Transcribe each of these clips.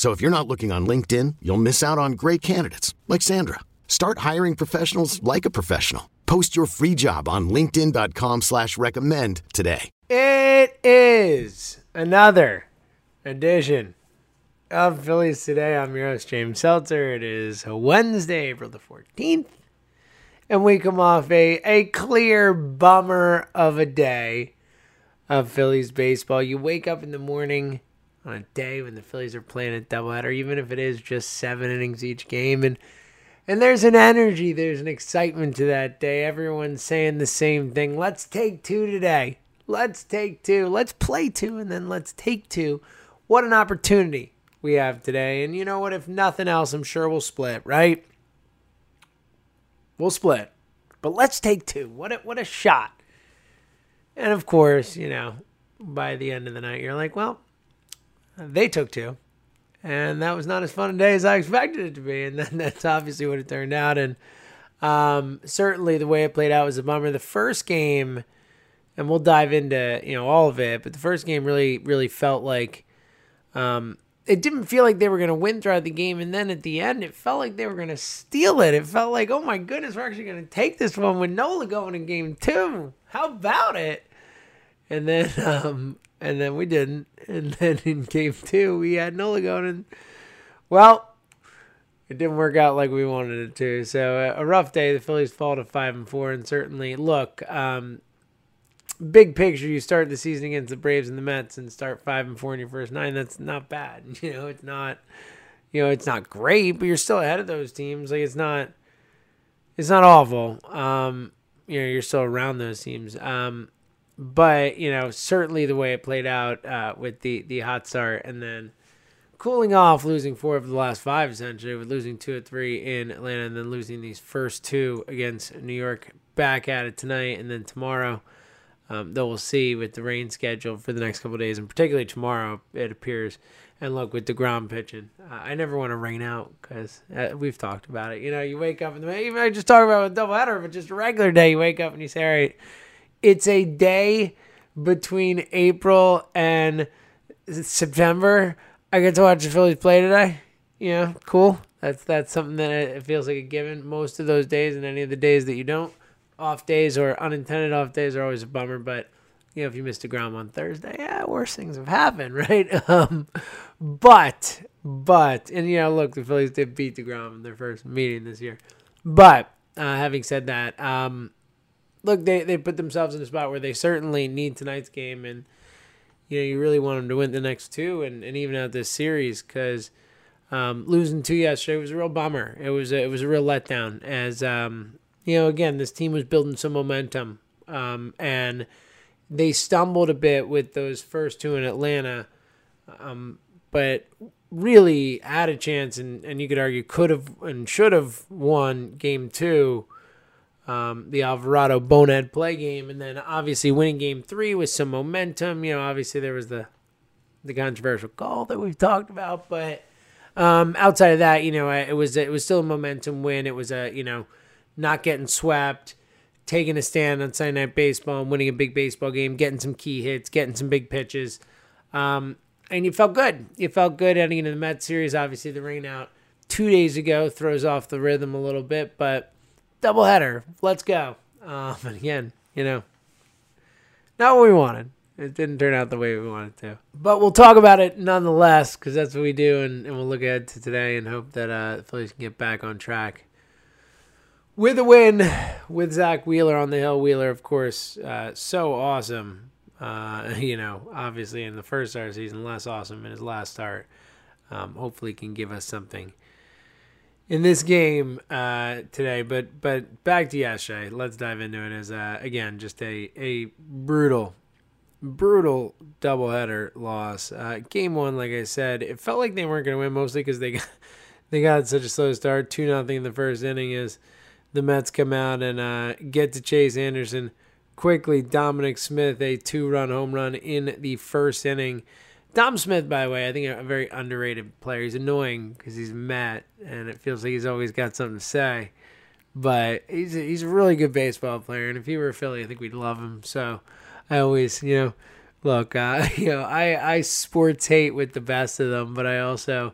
So if you're not looking on LinkedIn, you'll miss out on great candidates like Sandra. Start hiring professionals like a professional. Post your free job on LinkedIn.com slash recommend today. It is another edition of Phillies Today. I'm your host, James Seltzer. It is Wednesday, April the 14th. And we come off a, a clear bummer of a day of Phillies baseball. You wake up in the morning on a day when the Phillies are playing a doubleheader, even if it is just seven innings each game, and and there's an energy, there's an excitement to that day. Everyone's saying the same thing. Let's take two today. Let's take two. Let's play two, and then let's take two. What an opportunity we have today. And you know what? If nothing else, I'm sure we'll split, right? We'll split. But let's take two. What a, what a shot. And of course, you know, by the end of the night, you're like, well, they took two. And that was not as fun a day as I expected it to be. And then that's obviously what it turned out. And um, certainly the way it played out was a bummer. The first game, and we'll dive into, you know, all of it, but the first game really, really felt like um, it didn't feel like they were going to win throughout the game. And then at the end, it felt like they were going to steal it. It felt like, oh my goodness, we're actually going to take this one with Nola going in game two. How about it? And then um, and then we didn't. And then in game two, we had going, and well, it didn't work out like we wanted it to. So uh, a rough day. The Phillies fall to five and four, and certainly look. Um, big picture, you start the season against the Braves and the Mets and start five and four in your first nine. That's not bad. You know, it's not. You know, it's not great, but you're still ahead of those teams. Like it's not. It's not awful. Um, you know, you're still around those teams. Um, but you know, certainly the way it played out uh, with the the hot start and then cooling off, losing four of the last five essentially, with losing two or three in Atlanta and then losing these first two against New York. Back at it tonight and then tomorrow. Um, though we'll see with the rain schedule for the next couple days, and particularly tomorrow, it appears. And look with Degrom pitching, uh, I never want to rain out because uh, we've talked about it. You know, you wake up the even I just talk about a doubleheader, but just a regular day, you wake up and you say, all right it's a day between April and September. I get to watch the Phillies play today. You know, cool. That's that's something that it feels like a given. Most of those days and any of the days that you don't, off days or unintended off days are always a bummer. But you know, if you missed Degrom on Thursday, yeah, worse things have happened, right? Um, but but and you know, look, the Phillies did beat Degrom in their first meeting this year. But uh, having said that, um, look, they, they put themselves in a spot where they certainly need tonight's game, and you know you really want them to win the next two and, and even out this series because um, losing two yesterday was a real bummer. It was a, it was a real letdown as um, you know again this team was building some momentum um, and they stumbled a bit with those first two in Atlanta, um, but really had a chance and, and you could argue could have and should have won game two um, the Alvarado bonehead play game, and then obviously winning game three with some momentum. You know, obviously there was the the controversial call that we've talked about, but um, outside of that, you know, it was it was still a momentum win. It was a you know not getting swept, taking a stand on Sunday Night Baseball, and winning a big baseball game, getting some key hits, getting some big pitches, um, and you felt good. You felt good heading into the Mets series. Obviously, the rain out two days ago throws off the rhythm a little bit, but doubleheader. Let's go. Um, and again, you know, not what we wanted. It didn't turn out the way we wanted to. But we'll talk about it nonetheless because that's what we do, and, and we'll look ahead to today and hope that uh, the Phillies can get back on track with a win with Zack Wheeler on the hill. Wheeler, of course, uh, so awesome. Uh, you know, obviously in the first start of the season, less awesome in his last start. Um, hopefully, can give us something in this game uh, today. But but back to yesterday. Let's dive into it. As uh, again, just a a brutal, brutal doubleheader loss. Uh, game one, like I said, it felt like they weren't going to win mostly because they got, they got such a slow start. Two nothing in the first inning is the Mets come out and uh, get to Chase Anderson quickly. Dominic Smith, a two run home run in the first inning. Dom Smith, by the way, I think a very underrated player. He's annoying because he's Met, and it feels like he's always got something to say. But he's a, he's a really good baseball player, and if he were a Philly, I think we'd love him. So I always, you know, look, uh, you know, I I sports hate with the best of them, but I also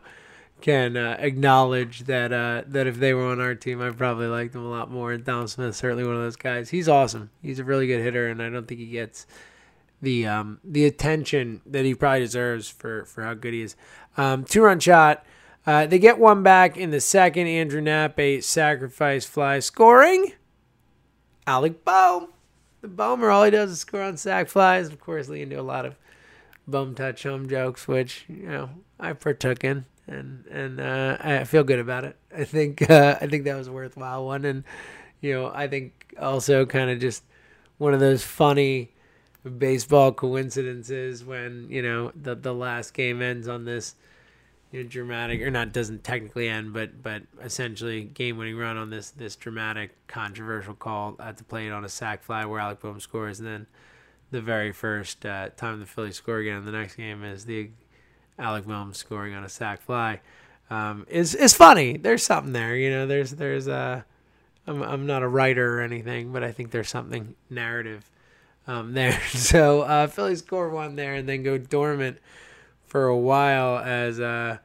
can uh, acknowledge that uh, that if they were on our team, I probably like them a lot more. And Dom Smith's certainly one of those guys. He's awesome. He's a really good hitter, and I don't think he gets the um, the attention that he probably deserves for for how good he is. Um, two run shot. Uh, they get one back in the second. Andrew Knapp a sacrifice fly scoring. Alec Bohm, the Bomer, all he does is score on sac flies. Of course, leading to a lot of bum touch home jokes, which you know I partook in and and uh, I feel good about it. I think uh, I think that was a worthwhile one, and you know I think also kind of just one of those funny baseball coincidences when you know the the last game ends on this you know, dramatic or not doesn't technically end, but but essentially game winning run on this this dramatic controversial call at the plate on a sac fly where Alec Bohm scores, and then the very first uh, time the Phillies score again in the next game is the Alec Bohm scoring on a sac fly. Um, is is funny. There's something there, you know. There's there's a. I'm I'm not a writer or anything, but I think there's something narrative um, there. So uh, Phillies score one there and then go dormant for a while as uh,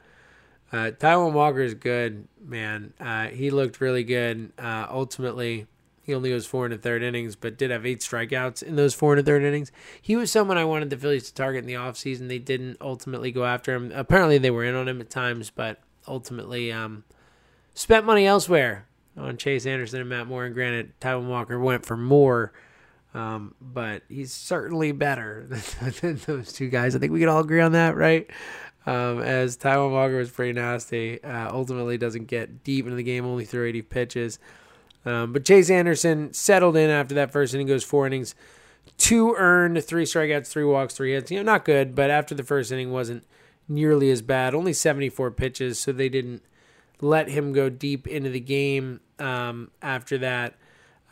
uh, Taijuan Walker is good, man. Uh, he looked really good. Uh, ultimately, he only goes four and a third innings, but did have eight strikeouts in those four and a third innings. He was someone I wanted the Phillies to target in the offseason. They didn't ultimately go after him. Apparently, they were in on him at times, but ultimately um, spent money elsewhere on Chase Anderson and Matt Moore. And granted, Taijuan Walker went for more, um, but he's certainly better than, than, those two guys. I think we can all agree on that, right? Um, as Taijuan Walker was pretty nasty, uh, ultimately doesn't get deep into the game, only threw 80 pitches. Um, but Chase Anderson settled in after that first inning, goes four innings, two earned, three strikeouts, three walks, three hits. You know, not good, but after the first inning wasn't nearly as bad. Only 74 pitches, so they didn't let him go deep into the game um, after that.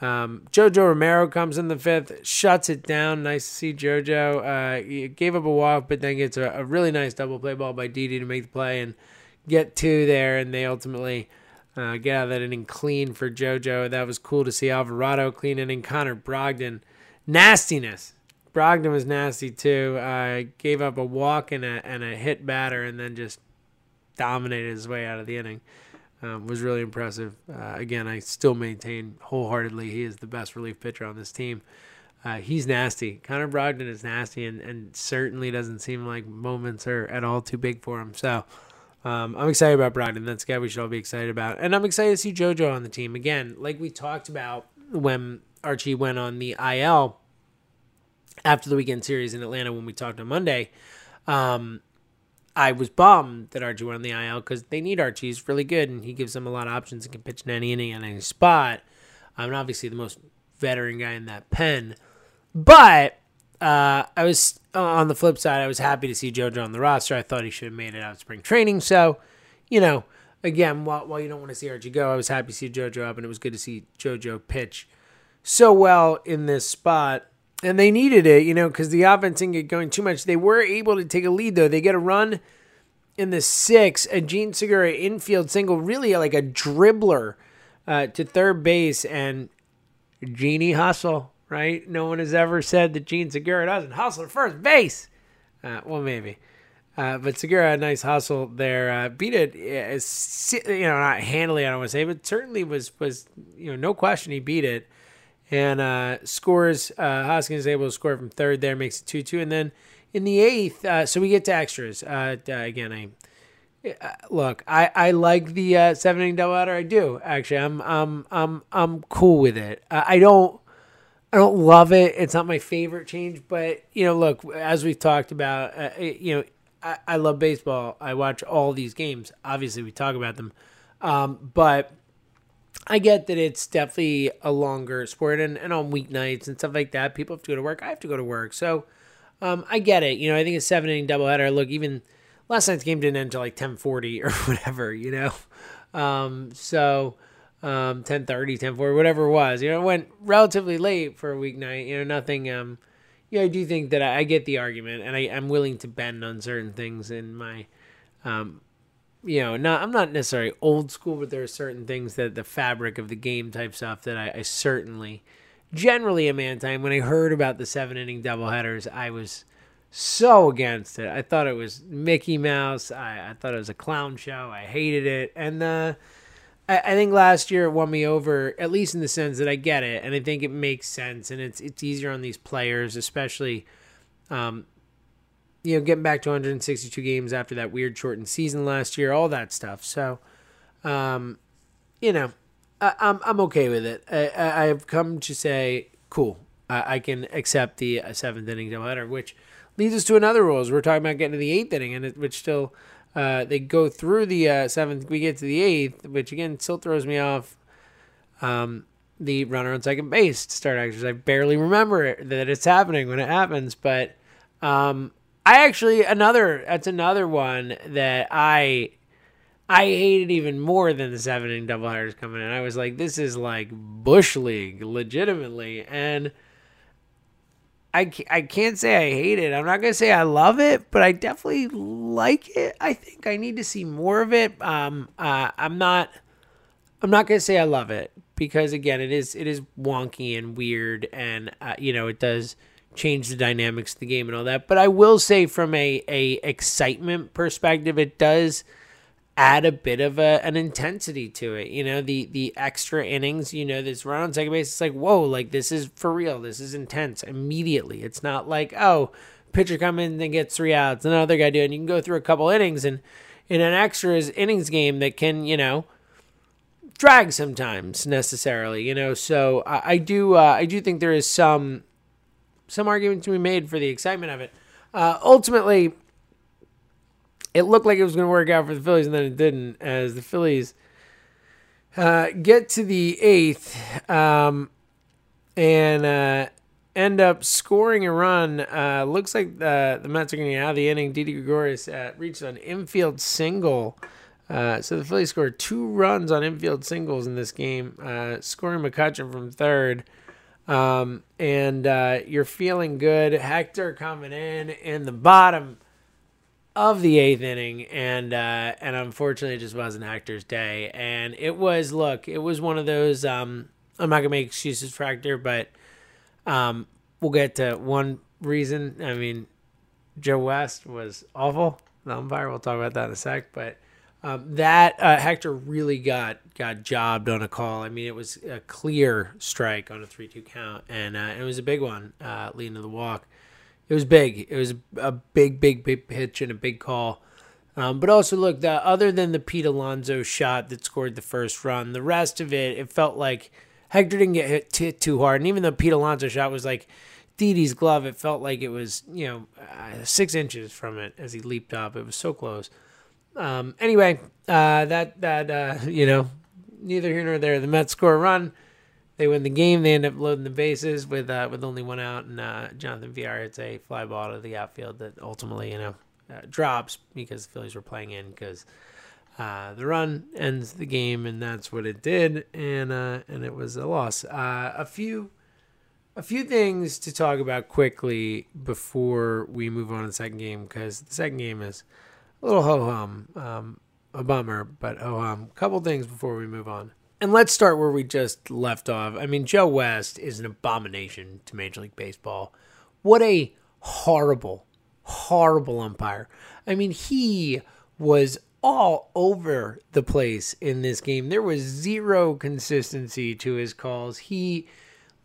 Um, Jojo Romero comes in the fifth, shuts it down. Nice to see Jojo. Uh, he gave up a walk, but then gets a, a really nice double play ball by Didi to make the play and get two there, and they ultimately – uh, get out of that inning clean for JoJo. That was cool to see Alvarado clean inning. Connor Brogdon, nastiness. Brogdon was nasty too. Uh, gave up a walk and a and a hit batter, and then just dominated his way out of the inning. Um, was really impressive. Uh, again, I still maintain wholeheartedly he is the best relief pitcher on this team. Uh, he's nasty. Connor Brogdon is nasty, and, and certainly doesn't seem like moments are at all too big for him. So um, I'm excited about Brogdon. That's a guy we should all be excited about. And I'm excited to see JoJo on the team. Again, like we talked about when Archie went on the IL after the weekend series in Atlanta when we talked on Monday. Um, I was bummed that Archie went on the IL because they need Archie. He's really good and he gives them a lot of options and can pitch in any inning and any spot. I'm obviously the most veteran guy in that pen. But uh, I was uh, on the flip side, I was happy to see JoJo on the roster. I thought he should have made it out of spring training. So, you know, again, while, while you don't want to see Archie go, I was happy to see JoJo up, and it was good to see JoJo pitch so well in this spot. And they needed it, you know, because the offense didn't get going too much. They were able to take a lead, though. They get a run in the six, a Jean Segura infield single, really like a dribbler uh, to third base, and Jeannie Hustle right? No one has ever said that Jean Segura doesn't hustle at first base. Uh, well, maybe. Uh, but Segura had a nice hustle there. Uh, beat it, you know, not handily, I don't want to say, but certainly was, was, you know, no question he beat it. And uh, scores. Uh, Hoskins is able to score from third there, makes it 2 2. And then in the eighth, uh, so we get to extras. Uh, again, I. Uh, look, I, I like the uh, seven inning doubleheader. I do actually. I'm I'm I'm I'm cool with it. I don't I don't love it. It's not my favorite change, but you know, look, as we've talked about, uh, you know, I, I, love baseball. I watch all these games. Obviously, we talk about them, um, but I get that it's definitely a longer sport, and, and on weeknights and stuff like that, people have to go to work. I have to go to work, so um, I get it. You know, I think a seven inning doubleheader. Look, even last night's game didn't end until like ten forty or whatever. You know, um, so um, 10.30, 10.40, whatever it was. You know, it went relatively late for a weeknight. You know, nothing. Um, yeah, I do think that I, I get the argument, and I, I'm willing to bend on certain things in my, um, you know, not I'm not necessarily old school, but there are certain things that the fabric of the game type stuff that I, I certainly, generally am anti. And When I heard about the seven inning doubleheaders, I was so against it. I thought it was Mickey Mouse. I, I thought it was a clown show. I hated it, and uh, I, I think last year it won me over, at least in the sense that I get it, and I think it makes sense, and it's it's easier on these players, especially, um, you know, getting back to 162 games after that weird shortened season last year, all that stuff. So, um, you know, I, am I'm, I'm okay with it. I, I have come to say, cool, I, I can accept the uh, seventh inning doubleheader, which leads us to another rule. We're talking about getting to the eighth inning, and it, which still uh, they go through the uh, seventh. We get to the eighth, which again still throws me off. Um, the runner on second base to start actors. I barely remember it, that it's happening when it happens, but um, I actually another that's another one that I I hated even more than the seven inning doubleheaders coming in. I was like, this is like bush league, legitimately, and I, I can't say I hate it. I'm not to say I love it, but I definitely like it. I think I need to see more of it. Um, uh, I'm not I'm not to say I love it because again, it is it is wonky and weird and uh, you know, it does change the dynamics of the game and all that. But I will say from a a excitement perspective, it does add a bit of a, an intensity to it. You know, the the extra innings, you know, this run on second base, it's like, whoa, like this is for real. This is intense immediately. It's not like, oh, pitcher come in and gets three outs, another guy do it. And you can go through a couple innings and in an extras innings game that can, you know, drag sometimes necessarily, you know. So I, I do uh, I do think there is some some argument to be made for the excitement of it. Uh, ultimately, it looked like it was going to work out for the Phillies, and then it didn't, as the Phillies uh, get to the eighth um, and uh, end up scoring a run. Uh, looks like the, the Mets are going to get out of the inning. Didi Gregorius uh, reached an infield single. Uh, so the Phillies scored two runs on infield singles in this game, uh, scoring McCutchen from third. Um, and uh, you're feeling good. Hector coming in in the bottom of the eighth inning, and uh, and unfortunately, it just wasn't Hector's day. And it was look, it was one of those. Um, I'm not gonna make excuses for Hector, but um, we'll get to one reason. I mean, Joe West was awful. The umpire. We'll talk about that in a sec, but. Um, that uh, Hector really got got jobbed on a call. I mean, it was a clear strike on a three-two count, and uh, it was a big one, uh, leading to the walk it was big. It was a big, big, big pitch and a big call. Um, but also, look, the, other than the Pete Alonso shot that scored the first run, the rest of it, it felt like Hector didn't get hit too hard. And even though Pete Alonso shot was like Didi's glove, it felt like it was, you know, uh, six inches from it as he leaped up. It was so close. Um, anyway, uh, that, that uh, you know, neither here nor there. The Mets score a run. They win the game. They end up loading the bases with uh, with only one out, and uh, Jonathan Villar hits a fly ball to the outfield that ultimately, you know, uh, drops because the Phillies were playing in because uh, the run ends the game, and that's what it did, and uh, and it was a loss. Uh, a few a few things to talk about quickly before we move on to the second game because the second game is a little ho hum, um, a bummer, but ho hum. A couple things before we move on. And let's start where we just left off. I mean, Joe West is an abomination to Major League Baseball. What a horrible, horrible umpire. I mean, he was all over the place in this game. There was zero consistency to his calls. He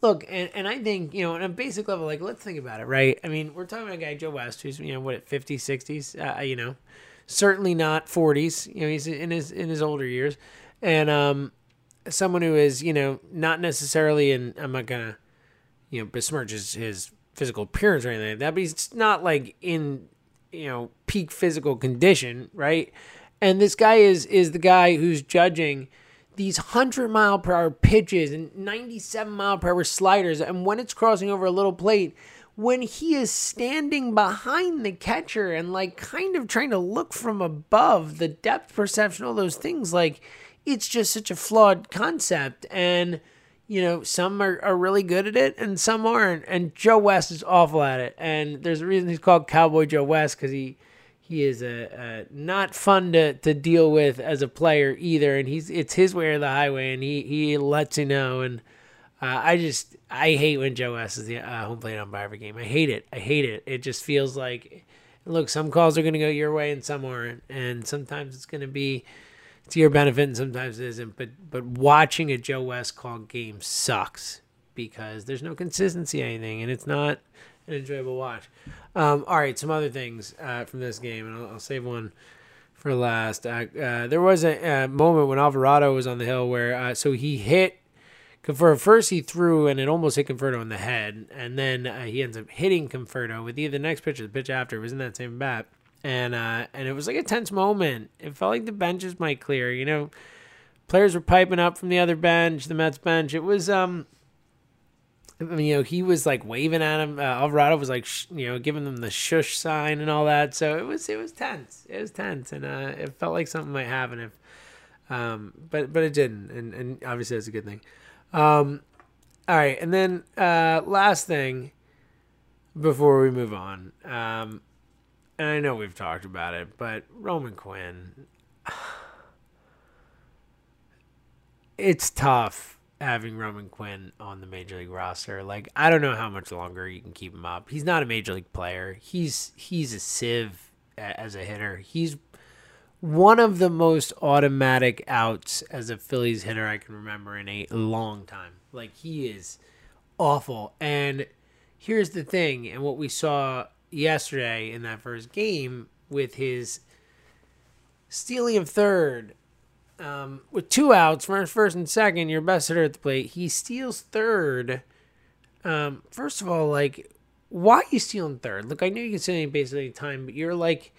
look, and, and I think, you know, on a basic level, like, let's think about it, right? I mean, we're talking about a guy, Joe West, who's, you know, what, 50s, 60s, uh, you know, certainly not 40s, you know, he's in his, in his older years. And, um, someone who is, you know, not necessarily in, I'm not gonna, you know, besmirch his, his physical appearance or anything like that, but he's not like in, you know, peak physical condition, right? And this guy is, is the guy who's judging, these 100 mile per hour pitches and 97 mile per hour sliders. And when it's crossing over a little plate, when he is standing behind the catcher and like kind of trying to look from above, the depth perception, all those things, like it's just such a flawed concept. And, you know, some are, are really good at it and some aren't. And Joe West is awful at it. And there's a reason he's called Cowboy Joe West because he he is a, a, not fun to, to deal with as a player either, and he's it's his way or the highway, and he he lets you know. And uh, I just I hate when Joe West is the uh, home plate umpire every game. I hate it. I hate it. It just feels like look, some calls are going to go your way and some aren't, and sometimes it's going to be to your benefit and sometimes it isn't. But but watching a Joe West call game sucks because there's no consistency anything, and it's not an enjoyable watch. Um, all right, some other things uh, from this game, and I'll, I'll save one for last. Uh, uh, there was a, a, moment when Alvarado was on the hill where, uh, so he hit Conforto. First, he threw and it almost hit Conforto in the head, and then uh, he ends up hitting Conforto with either the next pitch or the pitch after. It was in that same bat, and uh, and it was like a tense moment. It felt like the benches might clear. You know, players were piping up from the other bench, the Mets bench. It was um You know, he was like waving at him. Uh, Alvarado was like, sh- you know, giving them the shush sign and all that. So it was, it was tense. It was tense, and uh, it felt like something might happen if, um, but but it didn't, and and obviously that's a good thing. Um, all right, and then uh, last thing before we move on, um, and I know we've talked about it, but Roman Quinn, it's tough having Roman Quinn on the major league roster. Like I don't know how much longer you can keep him up. He's not a major league player. He's he's a sieve as a hitter. He's one of the most automatic outs as a Phillies hitter I can remember in a long time. Like he is awful. And here's the thing, and what we saw yesterday in that first game with his stealing of third um, with two outs, first, first and second, your best hitter at the plate. He steals third. Um, first of all, like, why are you stealing third? Look, I know you can steal any base at any time, but you're like,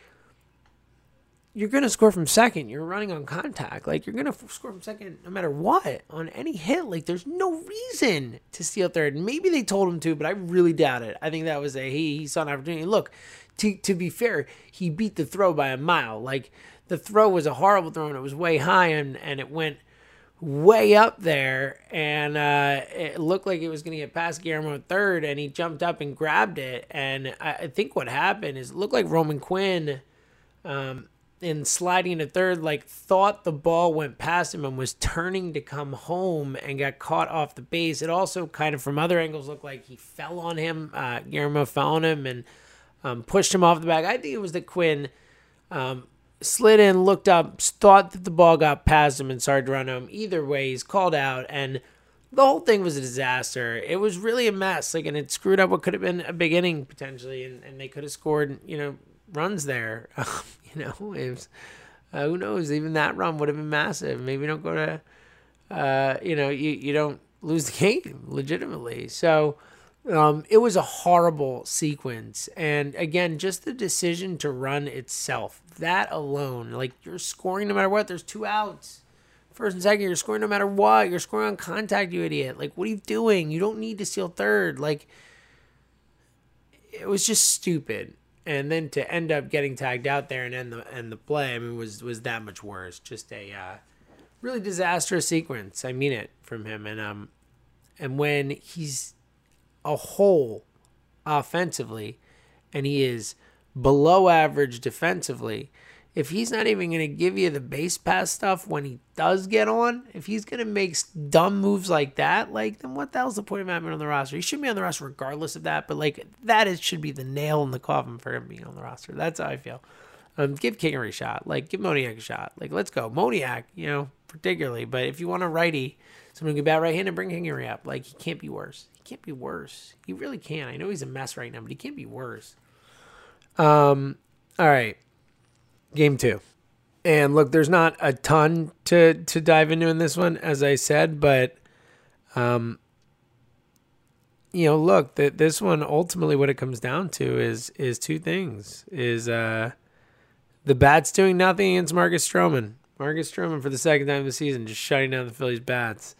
you're gonna score from second. You're running on contact. Like, you're gonna score from second no matter what on any hit. Like, there's no reason to steal third. Maybe they told him to, but I really doubt it. I think that was a he. He saw an opportunity. Look, to to be fair, he beat the throw by a mile. Like the throw was a horrible throw and it was way high and, and it went way up there and uh, it looked like it was going to get past Guillorme third and he jumped up and grabbed it and I, think what happened is it looked like Roman Quinn um, in sliding to third like thought the ball went past him and was turning to come home and got caught off the base. It also kind of from other angles looked like he fell on him uh, Guillorme fell on him and um, pushed him off the back. I think it was that Quinn um, slid in, looked up, thought that the ball got past him and started to run home. Either way, he's called out, and the whole thing was a disaster. It was really a mess. Like, and it screwed up what could have been a beginning potentially, and, and they could have scored, you know, runs there. you know, was, uh, who knows? Even that run would have been massive. Maybe don't go to, uh, you know, you you don't lose the game legitimately. So. Um, it was a horrible sequence. And again, just the decision to run itself, that alone, like you're scoring no matter what, there's two outs. First and second, you're scoring no matter what. You're scoring on contact, you idiot. Like, what are you doing? You don't need to steal third. Like, it was just stupid. And then to end up getting tagged out there and end the end the play, I mean, was was that much worse. Just a uh, really disastrous sequence. I mean it from him. And um, and when he's a hole offensively and he is below average defensively, if he's not even going to give you the base pass stuff when he does get on, if he's going to make dumb moves like that, like then what the hell's the point of having him on the roster? He should be on the roster regardless of that, but like that is should be the nail in the coffin for him being on the roster. That's how I feel. Um, give Kingery a shot. Like, give Moniak a shot. Like, let's go. Moniak, you know, particularly. But if you want a righty, someone who can bat right handed, bring Kingery up. Like, he can't be worse. Can't be worse. He really can. I know he's a mess right now, but he can't be worse. Um, all right. Game two. And look, there's not a ton to to dive into in this one, as I said, but um, you know, look, that this one ultimately what it comes down to is is two things: is uh, the bats doing nothing against Marcus Stroman. Marcus Stroman for the second time this season just shutting down the Phillies bats.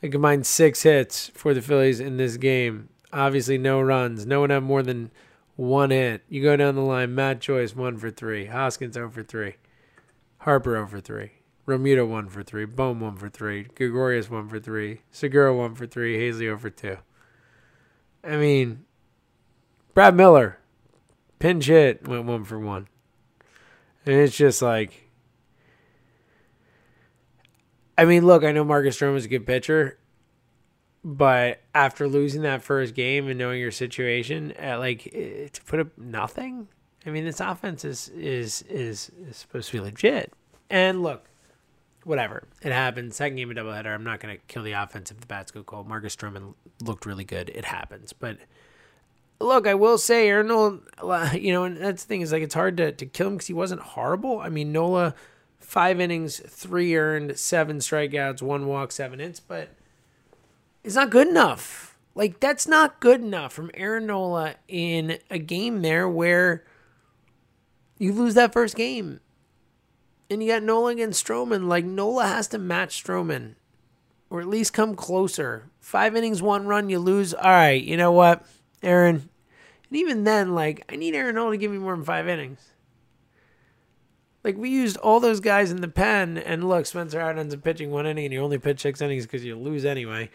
They combined six hits for the Phillies in this game. Obviously, no runs. No one had more than one hit. You go down the line. Matt Joyce one for three. Hoskins over for three. Harper oh over three. Realmuto one for three. Bohm one for three. Gregorius one for three. Segura one for three. Haseley over oh two. I mean, Brad Miller, pinch hit, went one for one. And it's just like, I mean, look, I know Marcus Stroman is a good pitcher, but after losing that first game and knowing your situation, uh, like uh, to put up nothing, I mean, this offense is is is, is supposed to be legit. And look, whatever. It happened. Second game of doubleheader. I'm not going to kill the offense if the bats go cold. Marcus Stroman looked really good. It happens. But look, I will say, Aaron Nola, you know, and that's the thing is like it's hard to, to kill him because he wasn't horrible. I mean, Nola, five innings, three earned, seven strikeouts, one walk, seven hits, but it's not good enough. Like, that's not good enough from Aaron Nola in a game there where you lose that first game and you got Nola against Stroman. Like Nola has to match Stroman, or at least come closer. Five innings, one run, you lose. All right, you know what, Aaron? And even then, like I need Aaron Nola to give me more than five innings. Like we used all those guys in the pen, and look, Spencer Howard ends up pitching one inning, and you only pitch six innings because you lose anyway.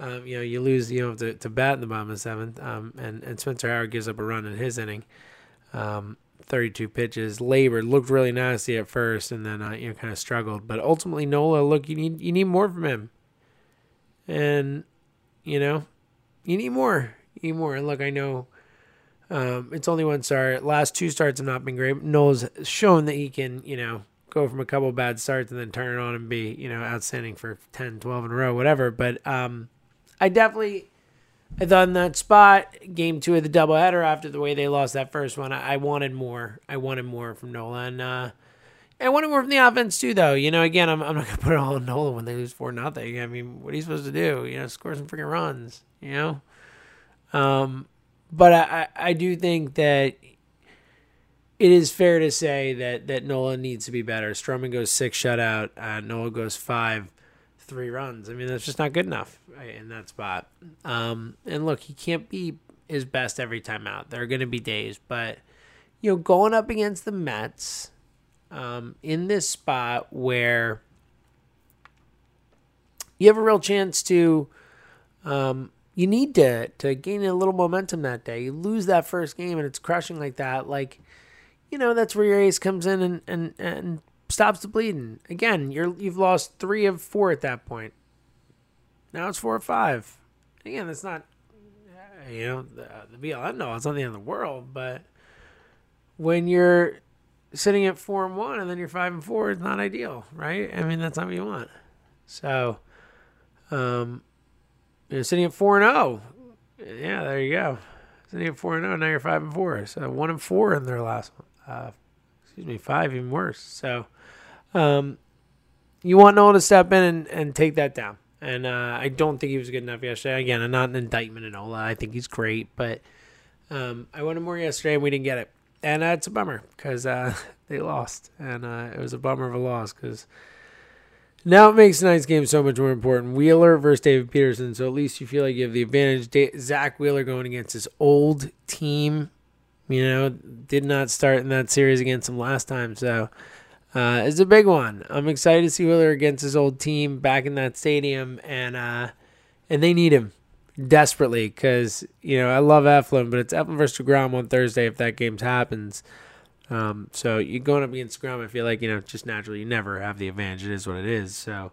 Um, you know, you lose, you know, to, to bat in the bottom of the seventh, um, and and Spencer Howard gives up a run in his inning. Um, 32 pitches, labored, looked really nasty at first, and then uh, you know kind of struggled. But ultimately, Nola, look, you need you need more from him, and you know, you need more, you need more. And look, I know um, it's only one start. Last two starts have not been great. Nola's shown that he can, you know, go from a couple bad starts and then turn it on and be, you know, outstanding for 10, 12 in a row, whatever. But um, I definitely I thought in that spot, game two of the doubleheader, after the way they lost that first one, I, I wanted more. I wanted more from Nola. And uh, I wanted more from the offense, too, though. You know, again, I'm, I'm not going to put it all on Nola when they lose 4 nothing. I mean, what are you supposed to do? You know, score some freaking runs, you know? Um, but I, I do think that it is fair to say that, that Nola needs to be better. Stroman goes six shutout, uh, Nola goes five three runs. I mean, that's just not good enough in that spot. Um, and look, he can't be his best every time out. There are going to be days, but you know, going up against the Mets um, in this spot where you have a real chance to, um, you need to to gain a little momentum that day. You lose that first game and it's crushing like that, like. You know that's where your ace comes in and, and, and stops the bleeding. Again, you're you've lost three of four at that point. Now it's four or five. Again, that's not you know the, the be all end all. It's not the end of the world, but when you're sitting at four and one and then you're five and four, it's not ideal, right? I mean, that's not what you want. So, um, you're sitting at four and zero. Oh. Yeah, there you go. Sitting at four and zero. Now you're five and four. So one and four in their last, uh, excuse me, five even worse. So, um, you want Nola to step in and, and take that down. And uh, I don't think he was good enough yesterday. Again, I'm not an indictment of Nola. I think he's great, but um, I wanted more yesterday and we didn't get it. And uh, it's a bummer because uh, they lost. And uh, it was a bummer of a loss because now it makes tonight's game so much more important. Wheeler versus David Peterson. So at least you feel like you have the advantage. Zack Wheeler going against his old team. You know, did not start in that series against him last time. So uh, is a big one. I'm excited to see Wheeler against his old team back in that stadium, and uh, and they need him desperately because you know I love Eflin, but it's Eflin versus Degrom on Thursday if that game happens. Um, so you're going up against Scrum. I feel like you know just naturally you never have the advantage. It is what it is. So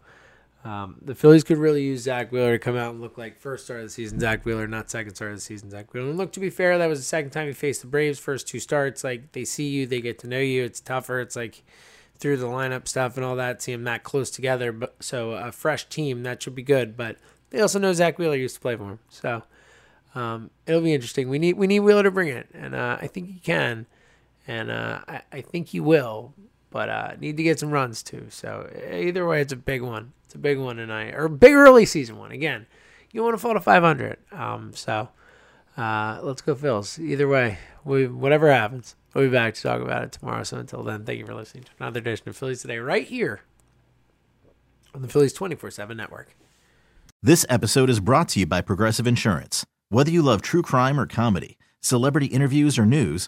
Um, the Phillies could really use Zack Wheeler to come out and look like first start of the season Zack Wheeler, not second start of the season Zack Wheeler. And look, to be fair, that was the second time he faced the Braves. First two starts, like they see you, they get to know you. It's tougher. It's like through the lineup stuff and all that. See that close together, but so a fresh team that should be good. But they also know Zack Wheeler used to play for him, so um, it'll be interesting. We need we need Wheeler to bring it, and uh, I think he can, and uh, I, I think he will. But uh, need to get some runs too. So either way, it's a big one. It's a big one tonight, or a big early season one. Again, you want to fall to 500. Um, so uh, let's go Phils. Either way, we whatever happens, we'll be back to talk about it tomorrow. So until then, thank you for listening to another edition of Phillies Today, right here on the Phillies 24 7 network. This episode is brought to you by Progressive Insurance. Whether you love true crime or comedy, celebrity interviews or news,